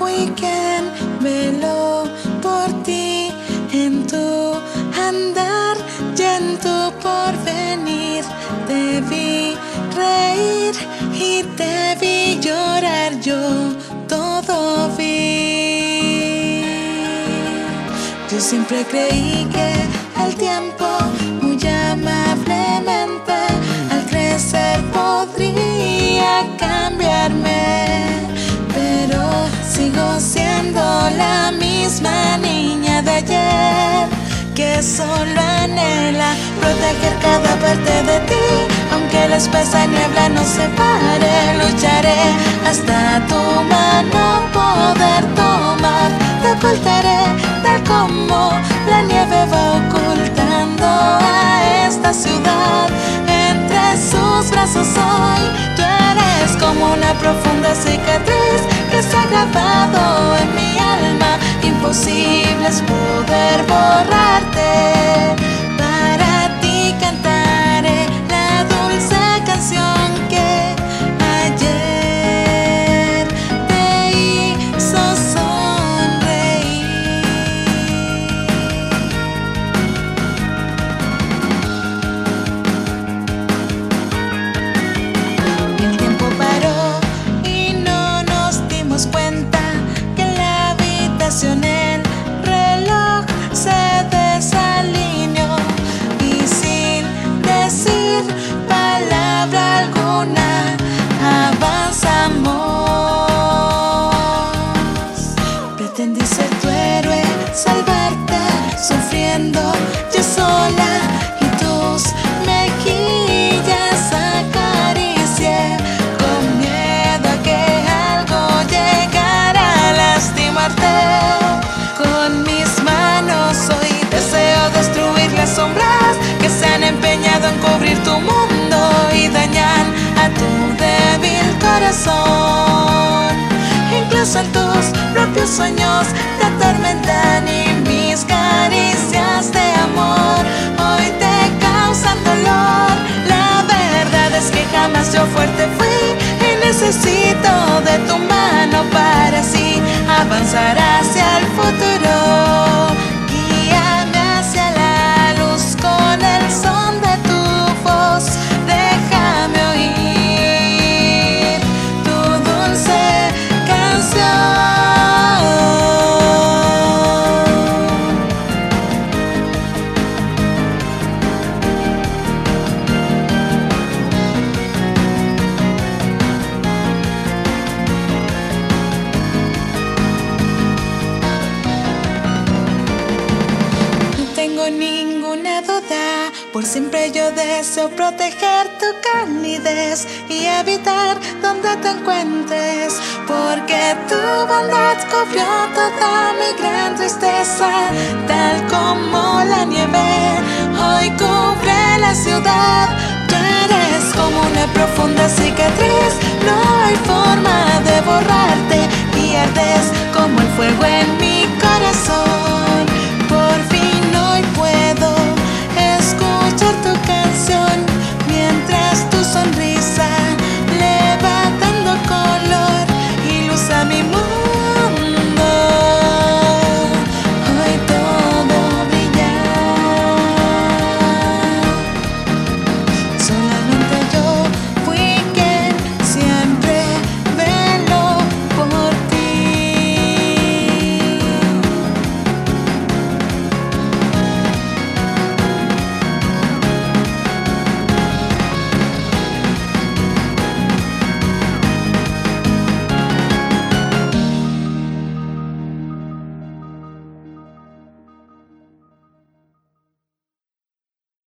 weekend, velo por ti, en tu andar y en tu porvenir. Te vi reír y te vi llorar, yo todo vi. Yo siempre creí que el tiempo la misma niña de ayer que solo anhela proteger cada parte de ti. Aunque la espesa niebla nos separe, lucharé hasta tu mano poder tomar. Te ocultaré tal como la nieve va ocultando a esta ciudad. Entre sus brazos hoy, tú eres como una profunda cicatriz que se ha Imposible poder borrarte. Para ti cantaré la dulce canción que ayer te hizo sonreír. El tiempo paró y no nos dimos cuenta que la habitación alguna avanzamos. Pretendí ser tu héroe, salvarte, Incluso en tus propios sueños te atormentan y mis caricias de amor hoy te causan dolor. La verdad es que jamás yo fuerte fui y necesito de tu mano para así avanzar hacia el futuro. Ninguna duda, por siempre yo deseo proteger tu calidez y evitar donde te encuentres, porque tu bondad cubrió toda mi gran tristeza, tal como la nieve hoy cubre la ciudad. Tú eres como una profunda cicatriz, no hay forma de borrarte y ardes como